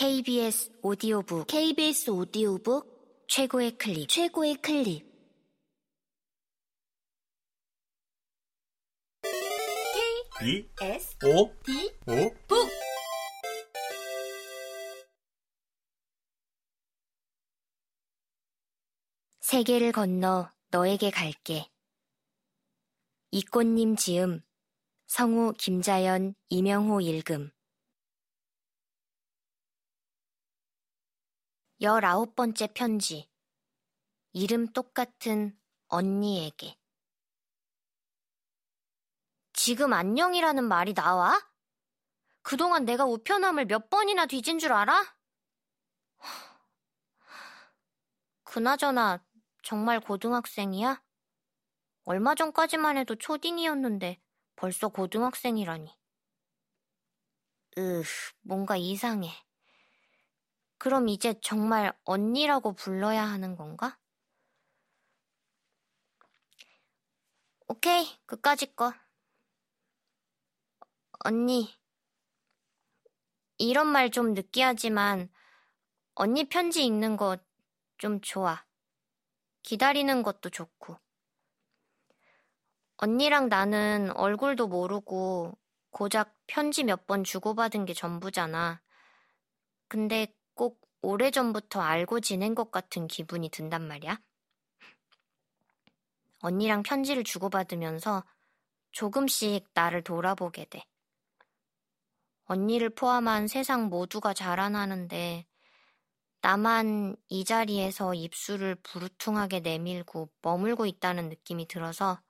KBS 오디오북 KBS 오디오북 최고의 클립 최고의 클립. B S O D O 북. 세계를 건너 너에게 갈게. 이꽃님 지음 성우 김자연 이명호 읽음 열아홉 번째 편지 이름 똑같은 언니에게 지금 안녕이라는 말이 나와? 그동안 내가 우편함을 몇 번이나 뒤진 줄 알아? 그나저나 정말 고등학생이야? 얼마 전까지만 해도 초딩이었는데 벌써 고등학생이라니. 으, 뭔가 이상해. 그럼 이제 정말 언니라고 불러야 하는 건가? 오케이, 그까짓 거. 언니. 이런 말 좀 느끼하지만 언니 편지 읽는 거 좀 좋아. 기다리는 것도 좋고. 언니랑 나는 얼굴도 모르고 고작 편지 몇 번 주고받은 게 전부잖아. 근데 꼭 오래전부터 알고 지낸 것 같은 기분이 든단 말이야. 언니랑 편지를 주고받으면서 조금씩 나를 돌아보게 돼. 언니를 포함한 세상 모두가 자라나는데 나만 이 자리에서 입술을 부르퉁하게 내밀고 머물고 있다는 느낌이 들어서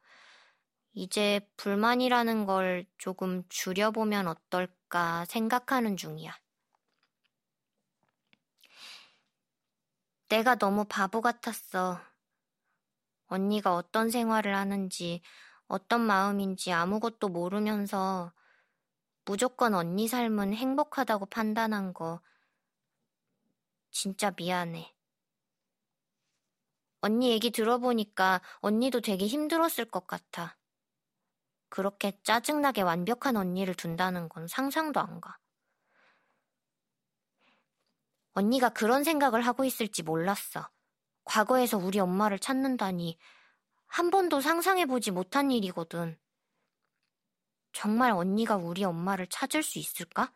이제 불만이라는 걸 조금 줄여보면 어떨까 생각하는 중이야. 내가 너무 바보 같았어. 언니가 어떤 생활을 하는지, 어떤 마음인지 아무것도 모르면서 무조건 언니 삶은 행복하다고 판단한 거 진짜 미안해. 언니 얘기 들어보니까 언니도 되게 힘들었을 것 같아. 그렇게 짜증나게 완벽한 언니를 둔다는 건 상상도 안 가. 언니가 그런 생각을 하고 있을지 몰랐어. 과거에서 우리 엄마를 찾는다니 한 번도 상상해보지 못한 일이거든. 정말 언니가 우리 엄마를 찾을 수 있을까?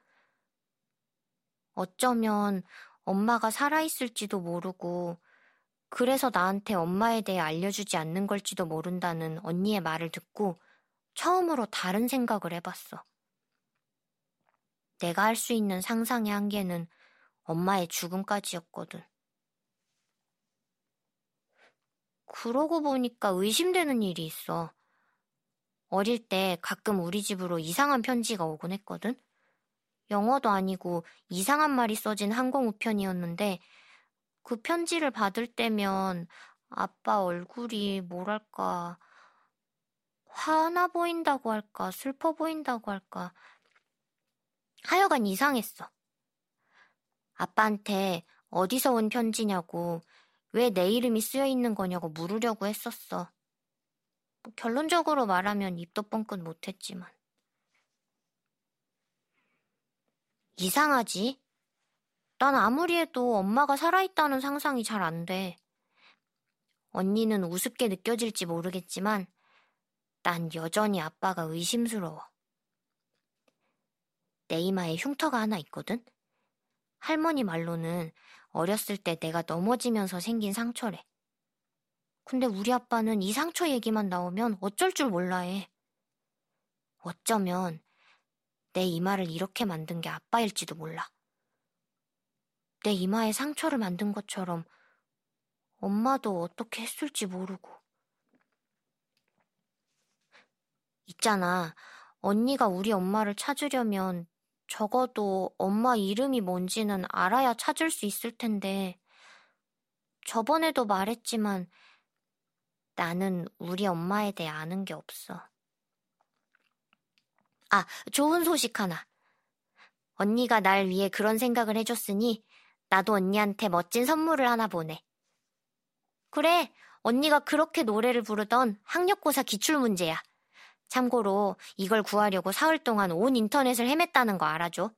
어쩌면 엄마가 살아있을지도 모르고 그래서 나한테 엄마에 대해 알려주지 않는 걸지도 모른다는 언니의 말을 듣고 처음으로 다른 생각을 해봤어. 내가 할 수 있는 상상의 한계는 엄마의 죽음까지였거든. 그러고 보니까 의심되는 일이 있어. 어릴 때 가끔 우리 집으로 이상한 편지가 오곤 했거든. 영어도 아니고 이상한 말이 써진 항공 우편이었는데 그 편지를 받을 때면 아빠 얼굴이 뭐랄까 화나 보인다고 할까 슬퍼 보인다고 할까 하여간 이상했어. 아빠한테 어디서 온 편지냐고 왜 내 이름이 쓰여 있는 거냐고 물으려고 했었어. 뭐 결론적으로 말하면 입도 뻥끗 못했지만. 이상하지? 난 아무리 해도 엄마가 살아있다는 상상이 잘 안 돼. 언니는 우습게 느껴질지 모르겠지만 난 여전히 아빠가 의심스러워. 내 이마에 흉터가 하나 있거든? 할머니 말로는 어렸을 때 내가 넘어지면서 생긴 상처래. 근데 우리 아빠는 이 상처 얘기만 나오면 어쩔 줄 몰라 해. 어쩌면 내 이마를 이렇게 만든 게 아빠일지도 몰라. 내 이마에 상처를 만든 것처럼 엄마도 어떻게 했을지 모르고. 있잖아. 언니가 우리 엄마를 찾으려면 적어도 엄마 이름이 뭔지는 알아야 찾을 수 있을 텐데. 저번에도 말했지만 나는 우리 엄마에 대해 아는 게 없어. 아, 좋은 소식 하나. 언니가 날 위해 그런 생각을 해줬으니 나도 언니한테 멋진 선물을 하나 보내. 그래, 언니가 그렇게 노래를 부르던 학력고사 기출문제야. 참고로 이걸 구하려고 사흘 동안 온 인터넷을 헤맸다는 거 알아줘.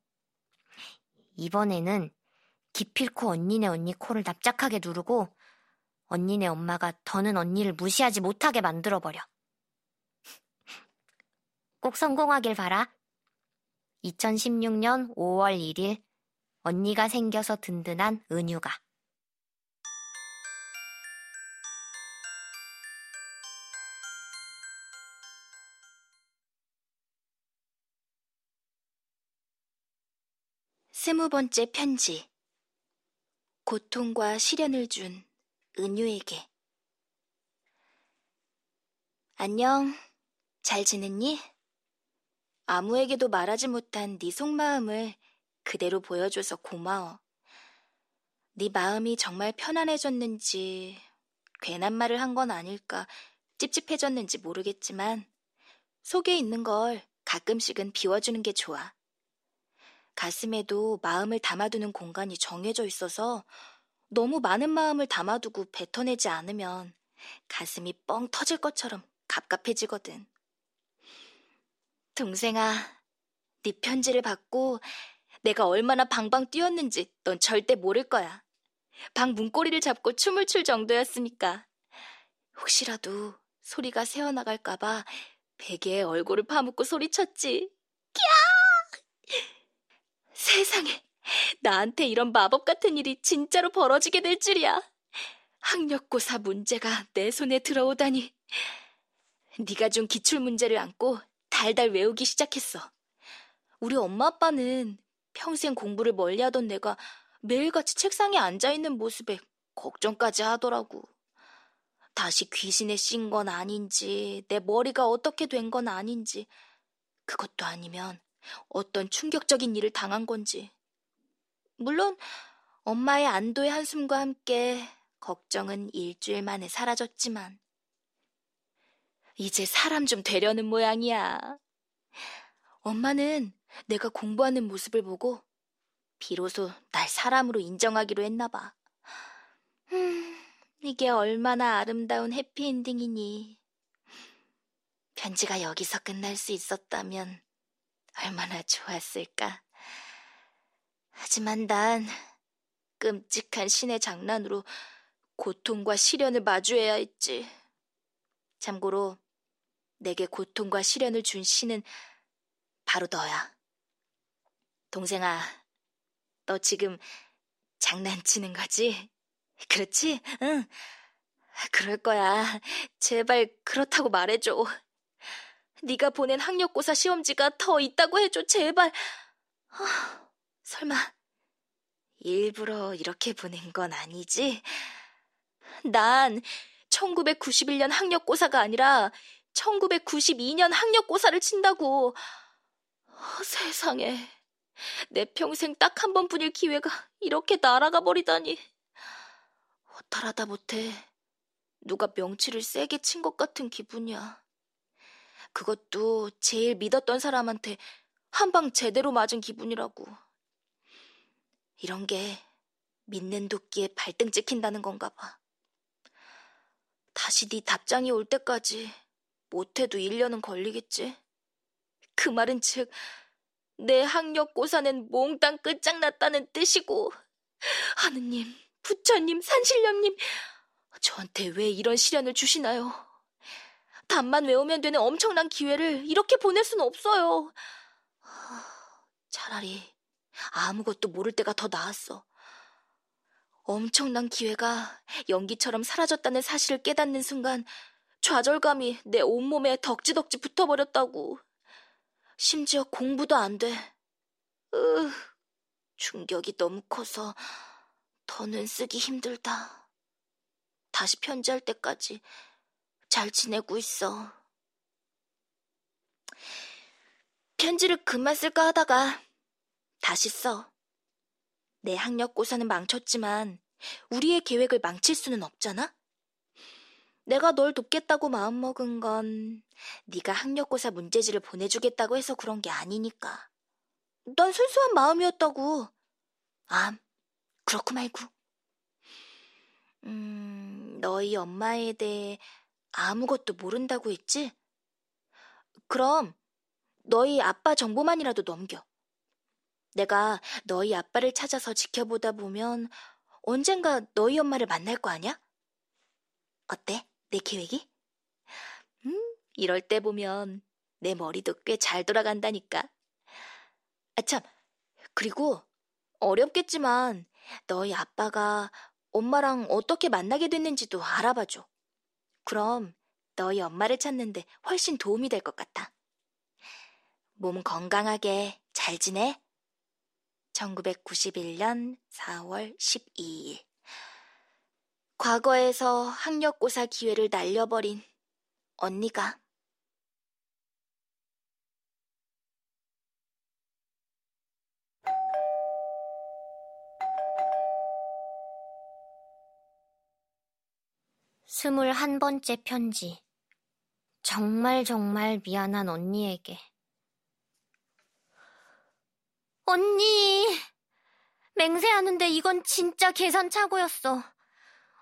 이번에는 기필코 언니네 언니 코를 납작하게 누르고 언니네 엄마가 더는 언니를 무시하지 못하게 만들어버려. 꼭 성공하길 바라. 2016년 5월 1일 언니가 생겨서 든든한 은유가. 스무 번째 편지. 고통과 시련을 준 은유에게. 안녕. 잘 지냈니? 아무에게도 말하지 못한 네 속마음을 그대로 보여줘서 고마워. 네 마음이 정말 편안해졌는지 괜한 말을 한 건 아닐까 찝찝해졌는지 모르겠지만 속에 있는 걸 가끔씩은 비워주는 게 좋아. 가슴에도 마음을 담아두는 공간이 정해져 있어서 너무 많은 마음을 담아두고 뱉어내지 않으면 가슴이 뻥 터질 것처럼 갑갑해지거든. 동생아, 네 편지를 받고 내가 얼마나 방방 뛰었는지 넌 절대 모를 거야. 방 문고리를 잡고 춤을 출 정도였으니까. 혹시라도 소리가 새어나갈까봐 베개에 얼굴을 파묻고 소리쳤지. 캬! 세상에, 나한테 이런 마법 같은 일이 진짜로 벌어지게 될 줄이야. 학력고사 문제가 내 손에 들어오다니. 네가 준 기출 문제를 안고 달달 외우기 시작했어. 우리 엄마 아빠는 평생 공부를 멀리하던 내가 매일같이 책상에 앉아 있는 모습에 걱정까지 하더라고. 다시 귀신에 씌인 건 아닌지, 내 머리가 어떻게 된 건 아닌지, 그것도 아니면 어떤 충격적인 일을 당한 건지. 물론 엄마의 안도의 한숨과 함께 걱정은 일주일 만에 사라졌지만, 이제 사람 좀 되려는 모양이야. 엄마는 내가 공부하는 모습을 보고 비로소 날 사람으로 인정하기로 했나 봐. 음, 이게 얼마나 아름다운 해피엔딩이니. 편지가 여기서 끝날 수 있었다면 얼마나 좋았을까. 하지만 난 끔찍한 신의 장난으로 고통과 시련을 마주해야 했지. 참고로 내게 고통과 시련을 준 신은 바로 너야. 동생아, 너 지금 장난치는 거지? 그렇지? 응. 그럴 거야. 제발 그렇다고 말해줘. 네가 보낸 학력고사 시험지가 더 있다고 해줘. 제발. 어, 설마 일부러 이렇게 보낸 건 아니지? 난 1991년 학력고사가 아니라 1992년 학력고사를 친다고. 어, 세상에. 내 평생 딱 한 번뿐일 기회가 이렇게 날아가 버리다니. 허탈하다 못해 누가 명치를 세게 친 것 같은 기분이야. 그것도 제일 믿었던 사람한테 한 방 제대로 맞은 기분이라고. 이런 게 믿는 도끼에 발등 찍힌다는 건가 봐. 다시 네 답장이 올 때까지 못해도 1년은 걸리겠지. 그 말은 즉, 내 학력 고사는 몽땅 끝장났다는 뜻이고, 하느님, 부처님, 산신령님, 저한테 왜 이런 시련을 주시나요? 답만 외우면 되는 엄청난 기회를 이렇게 보낼 수는 없어요. 차라리 아무것도 모를 때가 더 나았어. 엄청난 기회가 연기처럼 사라졌다는 사실을 깨닫는 순간 좌절감이 내 온몸에 덕지덕지 붙어버렸다고. 심지어 공부도 안 돼. 으, 충격이 너무 커서 더는 쓰기 힘들다. 다시 편지할 때까지 잘 지내고 있어. 편지를 그만 쓸까 하다가 다시 써. 내 학력고사는 망쳤지만 우리의 계획을 망칠 수는 없잖아? 내가 널 돕겠다고 마음먹은 건 네가 학력고사 문제지를 보내주겠다고 해서 그런 게 아니니까. 난 순수한 마음이었다고. 아, 그렇고 말고. 음, 너희 엄마에 대해 아무것도 모른다고 했지? 그럼 너희 아빠 정보만이라도 넘겨. 내가 너희 아빠를 찾아서 지켜보다 보면 언젠가 너희 엄마를 만날 거 아니야? 어때? 내 계획이? 음, 이럴 때 보면 내 머리도 꽤 잘 돌아간다니까. 아, 참. 그리고 어렵겠지만 너희 아빠가 엄마랑 어떻게 만나게 됐는지도 알아봐줘. 그럼 너희 엄마를 찾는데 훨씬 도움이 될 것 같아. 몸 건강하게 잘 지내? 1991년 4월 12일. 과거에서 학력고사 기회를 날려버린 언니가 스물한 번째 편지. 정말 정말 미안한 언니에게. 언니! 맹세하는데 이건 진짜 계산착오였어.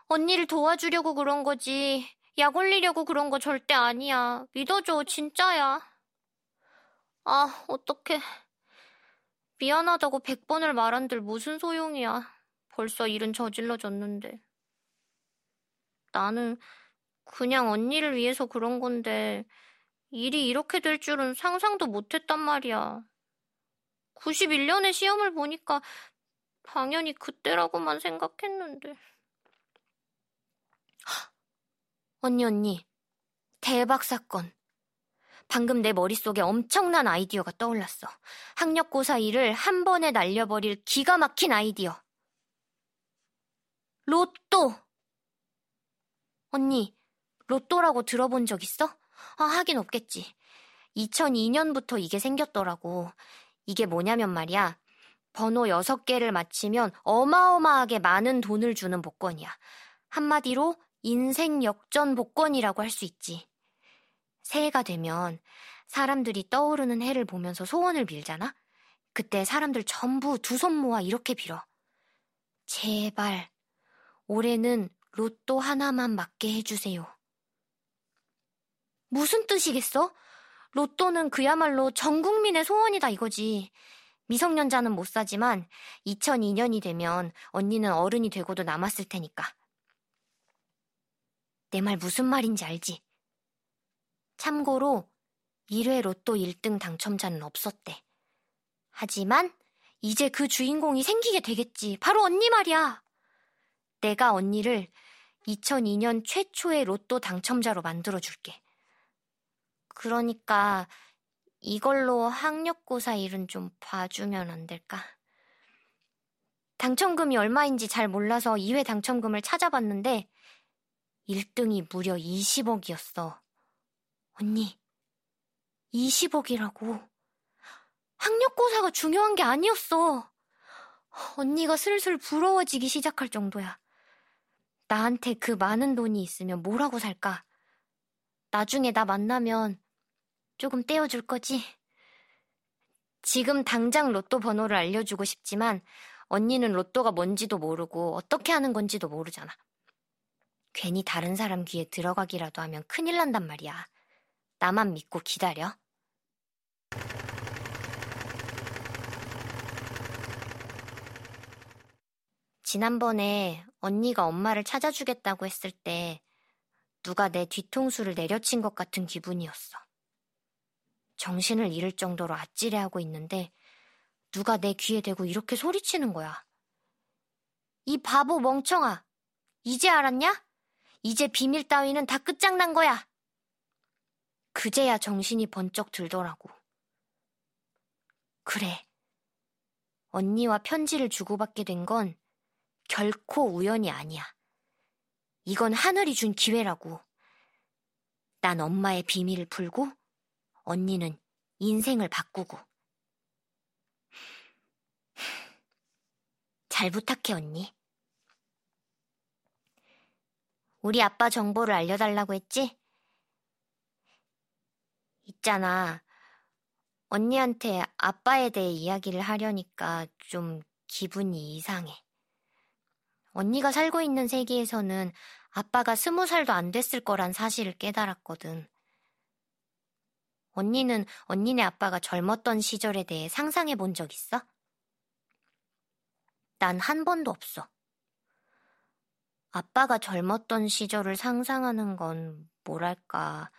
언니를 도와주려고 그런 거지. 약 올리려고 그런 거 절대 아니야. 믿어줘, 진짜야. 아, 어떡해. 미안하다고 백 번을 말한들 무슨 소용이야. 벌써 일은 저질러졌는데. 나는 그냥 언니를 위해서 그런 건데 일이 이렇게 될 줄은 상상도 못했단 말이야. 91년에 시험을 보니까 당연히 그때라고만 생각했는데. 언니, 언니. 대박 사건. 방금 내 머릿속에 엄청난 아이디어가 떠올랐어. 학력고사 일을 한 번에 날려버릴 기가 막힌 아이디어. 로또! 언니, 로또라고 들어본 적 있어? 아, 하긴 없겠지. 2002년부터 이게 생겼더라고. 이게 뭐냐면 말이야. 번호 6개를 맞히면 어마어마하게 많은 돈을 주는 복권이야. 한마디로 인생 역전 복권이라고 할 수 있지. 새해가 되면 사람들이 떠오르는 해를 보면서 소원을 빌잖아? 그때 사람들 전부 두 손 모아 이렇게 빌어. 제발, 올해는 로또 하나만 맞게 해주세요. 무슨 뜻이겠어? 로또는 그야말로 전 국민의 소원이다 이거지. 미성년자는 못 사지만 2002년이 되면 언니는 어른이 되고도 남았을 테니까. 내 말 무슨 말인지 알지? 참고로 1회 로또 1등 당첨자는 없었대. 하지만 이제 그 주인공이 생기게 되겠지. 바로 언니 말이야. 내가 언니를 2002년 최초의 로또 당첨자로 만들어줄게. 그러니까 이걸로 학력고사 일은 좀 봐주면 안 될까? 당첨금이 얼마인지 잘 몰라서 2회 당첨금을 찾아봤는데 1등이 무려 20억이었어. 언니, 20억이라고. 학력고사가 중요한 게 아니었어. 언니가 슬슬 부러워지기 시작할 정도야. 나한테 그 많은 돈이 있으면 뭐라고 살까? 나중에 나 만나면 조금 떼어줄 거지? 지금 당장 로또 번호를 알려주고 싶지만 언니는 로또가 뭔지도 모르고 어떻게 하는 건지도 모르잖아. 괜히 다른 사람 귀에 들어가기라도 하면 큰일 난단 말이야. 나만 믿고 기다려. 지난번에 언니가 엄마를 찾아주겠다고 했을 때 누가 내 뒤통수를 내려친 것 같은 기분이었어. 정신을 잃을 정도로 아찔해하고 있는데 누가 내 귀에 대고 이렇게 소리치는 거야. 이 바보 멍청아. 이제 알았냐? 이제 비밀 따위는 다 끝장난 거야. 그제야 정신이 번쩍 들더라고. 그래. 언니와 편지를 주고받게 된 건 결코 우연이 아니야. 이건 하늘이 준 기회라고. 난 엄마의 비밀을 풀고 언니는 인생을 바꾸고. 잘 부탁해, 언니. 우리 아빠 정보를 알려달라고 했지? 있잖아. 언니한테 아빠에 대해 이야기를 하려니까 좀 기분이 이상해. 언니가 살고 있는 세계에서는 아빠가 스무 살도 안 됐을 거란 사실을 깨달았거든. 언니는 언니네 아빠가 젊었던 시절에 대해 상상해 본 적 있어? 난 한 번도 없어. 아빠가 젊었던 시절을 상상하는 건 뭐랄까,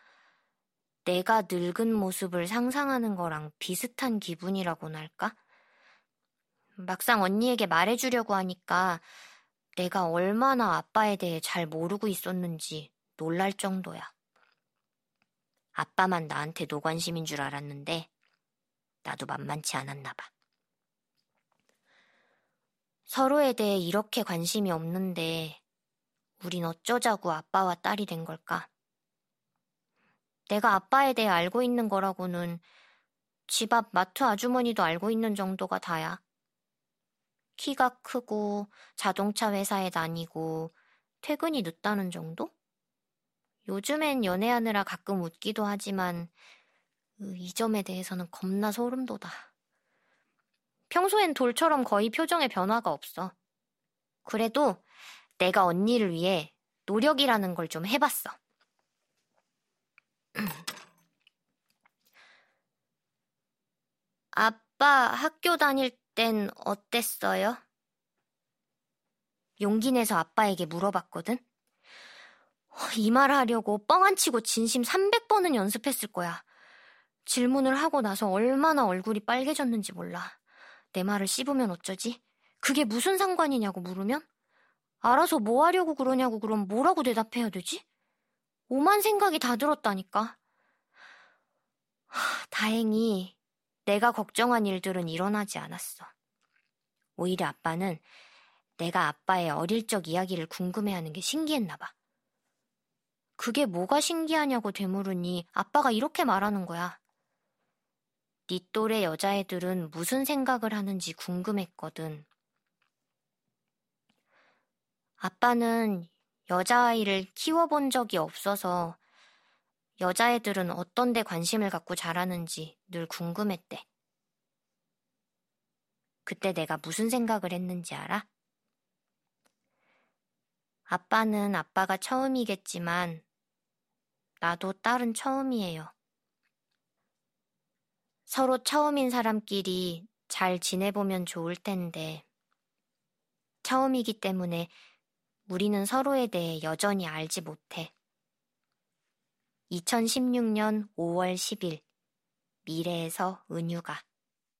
내가 늙은 모습을 상상하는 거랑 비슷한 기분이라고나 할까? 막상 언니에게 말해주려고 하니까 내가 얼마나 아빠에 대해 잘 모르고 있었는지 놀랄 정도야. 아빠만 나한테 노관심인 줄 알았는데 나도 만만치 않았나 봐. 서로에 대해 이렇게 관심이 없는데 우린 어쩌자고 아빠와 딸이 된 걸까? 내가 아빠에 대해 알고 있는 거라고는 집 앞 마트 아주머니도 알고 있는 정도가 다야. 키가 크고 자동차 회사에 다니고 퇴근이 늦다는 정도? 요즘엔 연애하느라 가끔 웃기도 하지만 이 점에 대해서는 겁나 소름 돋아. 평소엔 돌처럼 거의 표정에 변화가 없어. 그래도 내가 언니를 위해 노력이라는 걸 좀 해봤어. 아빠 학교 다닐 땐 어땠어요? 용기 내서 아빠에게 물어봤거든? 이 말 하려고 뻥 안 치고 진심 300번은 연습했을 거야. 질문을 하고 나서 얼마나 얼굴이 빨개졌는지 몰라. 내 말을 씹으면 어쩌지? 그게 무슨 상관이냐고 물으면? 알아서 뭐 하려고 그러냐고 그럼 뭐라고 대답해야 되지? 오만 생각이 다 들었다니까. 하, 다행히 내가 걱정한 일들은 일어나지 않았어. 오히려 아빠는 내가 아빠의 어릴 적 이야기를 궁금해하는 게 신기했나 봐. 그게 뭐가 신기하냐고 되물으니 아빠가 이렇게 말하는 거야. 네 또래 여자애들은 무슨 생각을 하는지 궁금했거든. 아빠는 여자아이를 키워본 적이 없어서 여자애들은 어떤 데 관심을 갖고 자라는지 늘 궁금했대. 그때 내가 무슨 생각을 했는지 알아? 아빠는 아빠가 처음이겠지만 나도 딸은 처음이에요. 서로 처음인 사람끼리 잘 지내보면 좋을 텐데 처음이기 때문에 우리는 서로에 대해 여전히 알지 못해. 2016년 5월 10일 미래에서 은유가